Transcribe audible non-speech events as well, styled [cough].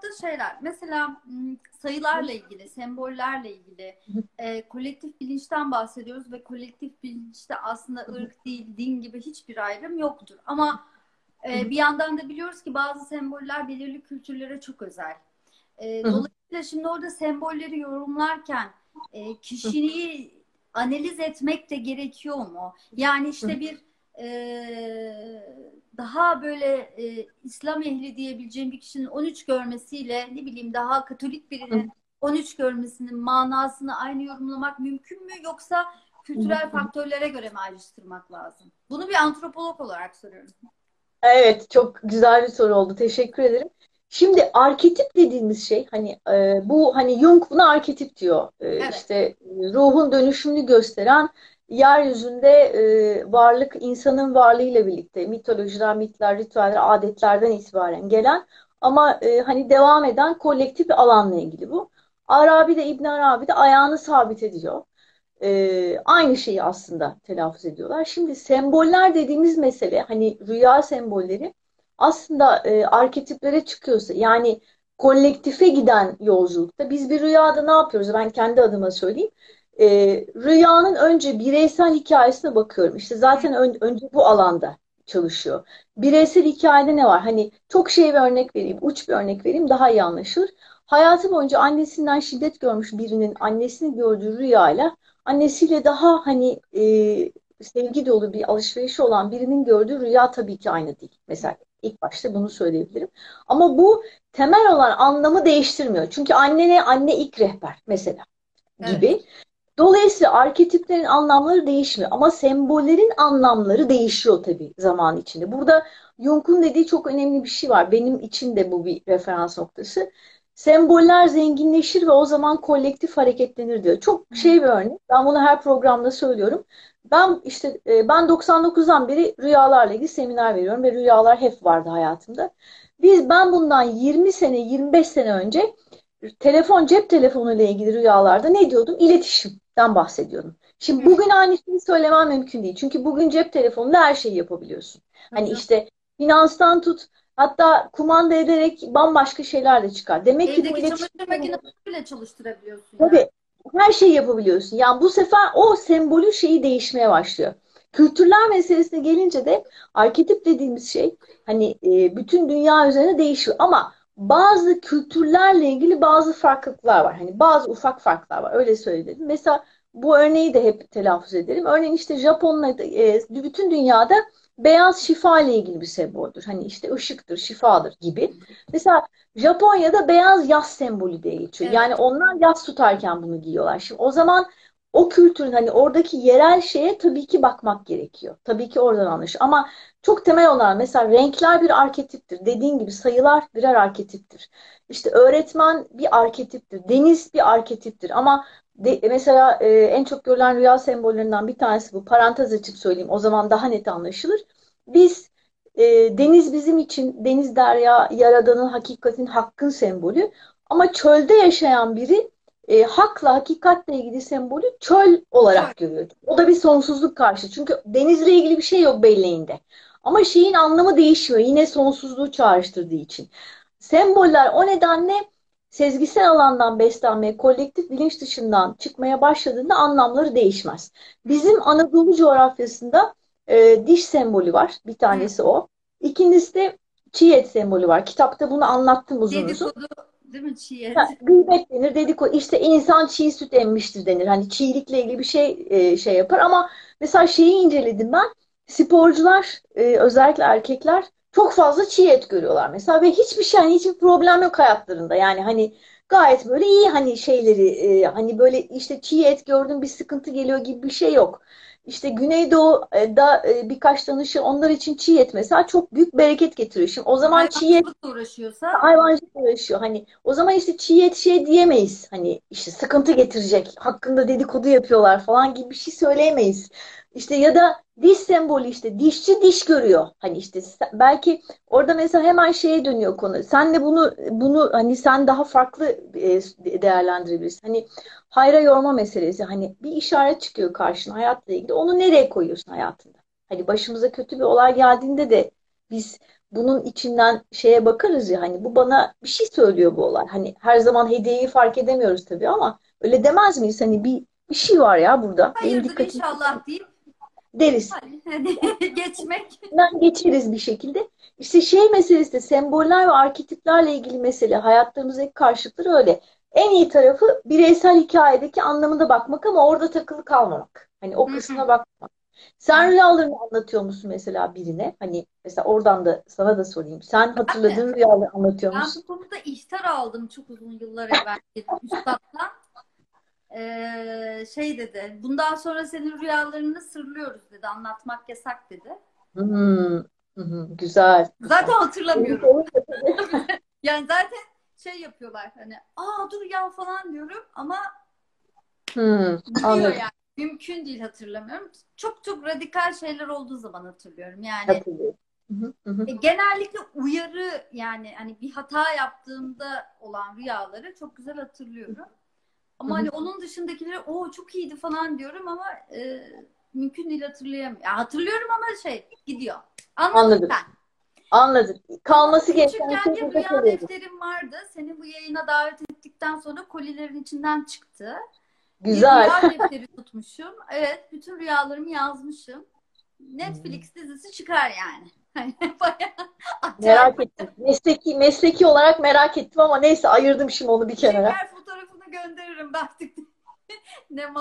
farklı şeyler. Mesela sayılarla ilgili, sembollerle ilgili e, kolektif bilinçten bahsediyoruz ve kolektif bilinçte aslında ırk değil, din gibi hiçbir ayrım yoktur. Ama e, bir yandan da biliyoruz ki bazı semboller belirli kültürlere çok özel. E, dolayısıyla şimdi orada sembolleri yorumlarken e, kişiliği analiz etmek de gerekiyor mu? Yani işte bir e, daha böyle e, İslam ehli diyebileceğim bir kişinin 13 görmesiyle ne bileyim daha Katolik birinin 13 görmesinin manasını aynı yorumlamak mümkün mü yoksa kültürel faktörlere göre mi ayrıştırmak lazım? Bunu bir antropolog olarak soruyorum. Evet, çok güzel bir soru oldu. Teşekkür ederim. Şimdi arketip dediğimiz şey hani e, bu hani Jung buna arketip diyor. E, evet. İşte ruhun dönüşümünü gösteren yeryüzünde e, varlık insanın varlığıyla birlikte mitolojiler, mitler, ritüeller, adetlerden itibaren gelen ama e, hani devam eden kolektif bir alanla ilgili bu. Arabi de İbn Arabi de ayağını sabit ediyor. E, aynı şeyi aslında telaffuz ediyorlar. Şimdi semboller dediğimiz mesele hani rüya sembolleri aslında e, arketiplere çıkıyorsa yani kolektife giden yolculukta biz bir rüyada ne yapıyoruz? Ben kendi adıma söyleyeyim. E, rüyanın önce bireysel hikayesine bakıyorum. İşte zaten ön, önce bu alanda çalışıyor. Bireysel hikayede ne var? Hani çok şey bir örnek vereyim, uç bir örnek vereyim daha iyi anlaşılır. Hayatı boyunca annesinden şiddet görmüş birinin annesini gördüğü rüyayla annesiyle daha hani e, sevgi dolu bir alışverişi olan birinin gördüğü rüya tabii ki aynı değil. Mesela ilk başta bunu söyleyebilirim. Ama bu temel olan anlamı değiştirmiyor. Çünkü annene anne ilk rehber mesela gibi. Evet. Dolayısıyla arketiplerin anlamları değişmiyor ama sembollerin anlamları değişiyor tabii zaman içinde. Burada Jung'un dediği çok önemli bir şey var. Benim için de bu bir referans noktası. Semboller zenginleşir ve o zaman kolektif hareketlenir diyor. Çok şey bir örnek. Ben bunu her programda söylüyorum. Ben işte e, ben 99'dan beri rüyalarla ilgili seminer veriyorum ve rüyalar hep vardı hayatımda. Biz ben bundan 20 sene 25 sene önce telefon cep telefonu ile ilgili rüyalarda ne diyordum? İletişimden bahsediyordum. Şimdi bugün aynısını söylemem mümkün değil. Çünkü bugün cep telefonuyla her şeyi yapabiliyorsun. Hani işte finanstan tut hatta kumanda ederek bambaşka şeyler de çıkar. Demek Evdeki ki bu iletişim çamaşır makinesi bile çalıştırabiliyorsun. Tabii. Yani. Her şeyi yapabiliyorsun. Yani bu sefer o sembolü şeyi değişmeye başlıyor. Kültürler meselesine gelince de arketip dediğimiz şey hani e, bütün dünya üzerine değişiyor ama bazı kültürlerle ilgili bazı farklılıklar var. Hani bazı ufak farklar var. Öyle söyledim. Mesela bu örneği de hep telaffuz ederim. Örneğin işte Japon'la e, bütün dünyada beyaz şifa ile ilgili bir semboldür. Hani işte ışıktır, şifadır gibi. Mesela Japonya'da beyaz yaz sembolü diye geçiyor. Evet. Yani onlar yaz tutarken bunu giyiyorlar. Şimdi o zaman o kültürün hani oradaki yerel şeye tabii ki bakmak gerekiyor. Tabii ki oradan anlaşılır. Ama çok temel olan mesela renkler bir arketiptir. Dediğin gibi sayılar birer arketiptir. İşte öğretmen bir arketiptir. Deniz bir arketiptir. Ama de, mesela e, en çok görülen rüya sembollerinden bir tanesi bu. Parantez açıp söyleyeyim. O zaman daha net anlaşılır. Biz e, deniz bizim için deniz derya yaradanın hakikatin hakkın sembolü. Ama çölde yaşayan biri e, hakla hakikatle ilgili sembolü çöl olarak görüyor. O da bir sonsuzluk karşı. Çünkü denizle ilgili bir şey yok belleğinde. Ama şeyin anlamı değişmiyor. Yine sonsuzluğu çağrıştırdığı için. Semboller o nedenle sezgisel alandan beslenmeye, kolektif bilinç dışından çıkmaya başladığında anlamları değişmez. Bizim Anadolu coğrafyasında e, diş sembolü var. Bir tanesi o. İkincisi de çiğ et sembolü var. Kitapta bunu anlattım uzun Dedikodu, uzun. Değil mi çiğ et? gıybet denir, dedikodu. İşte insan çiğ süt emmiştir denir. Hani çiğlikle ilgili bir şey e, şey yapar ama mesela şeyi inceledim ben. Sporcular e, özellikle erkekler çok fazla çiğ et görüyorlar mesela ve hiçbir şey hani hiçbir problem yok hayatlarında. Yani hani gayet böyle iyi hani şeyleri e, hani böyle işte çiğ et gördüm bir sıkıntı geliyor gibi bir şey yok. İşte Güneydoğu'da e, birkaç tanışı onlar için çiğ et mesela çok büyük bereket getiriyor. Şimdi o zaman çiğ et uğraşıyorsa hayvancılıkla uğraşıyor. Hani o zaman işte çiğ et şey diyemeyiz. Hani işte sıkıntı getirecek. Hakkında dedikodu yapıyorlar falan gibi bir şey söyleyemeyiz. İşte ya da diş sembolü işte dişçi diş görüyor. Hani işte belki orada mesela hemen şeye dönüyor konu. Sen de bunu bunu hani sen daha farklı e, değerlendirebilirsin. Hani hayra yorma meselesi. Hani bir işaret çıkıyor karşına hayatla ilgili. Onu nereye koyuyorsun hayatında? Hani başımıza kötü bir olay geldiğinde de biz bunun içinden şeye bakarız ya hani bu bana bir şey söylüyor bu olay. Hani her zaman hediyeyi fark edemiyoruz tabii ama öyle demez miyiz? Hani bir bir şey var ya burada. Benim Hayırdır inşallah deyip deriz. [laughs] geçmek. içinden geçeriz bir şekilde. İşte şey meselesi de semboller ve arketiplerle ilgili mesele hayatlarımızdaki karşılıkları öyle. En iyi tarafı bireysel hikayedeki anlamında bakmak ama orada takılı kalmamak. Hani o kısmına bakmak. Sen rüyalarını anlatıyor musun mesela birine? Hani mesela oradan da sana da sorayım. Sen hatırladığın rüyaları anlatıyor Ben musun? bu konuda ihtar aldım çok uzun yıllar evvel bir Ee, şey dedi, bundan sonra senin rüyalarını sırlıyoruz dedi, anlatmak yasak dedi. Hmm, hı hı, güzel. Zaten hatırlamıyorum. [laughs] Yani zaten şey yapıyorlar hani, aa dur ya falan diyorum ama Hmm, anladım. yani. Mümkün değil hatırlamıyorum. Çok çok radikal şeyler olduğu zaman hatırlıyorum. Yani Hatırlıyorum. Hı hı, hı hı. E, Genellikle uyarı yani hani bir hata yaptığımda olan rüyaları çok güzel hatırlıyorum. Ama hani onun dışındakileri o çok iyiydi falan diyorum ama e, mümkün değil hatırlayamıyorum. Ya hatırlıyorum ama şey gidiyor. Anladın Anladım. sen. Anladım. Kalması gereken Küçükken burada rüya defterim vardı. Seni bu yayına davet ettikten sonra kolilerin içinden çıktı. Bir Güzel. rüya [laughs] defteri tutmuşum. Evet, bütün rüyalarımı yazmışım. Netflix dizisi çıkar yani. [laughs] Hani. Merak ettim. Mesleki mesleki olarak merak ettim ama neyse ayırdım şimdi onu bir kenara. Şeker gönderirim baktık. [laughs] ne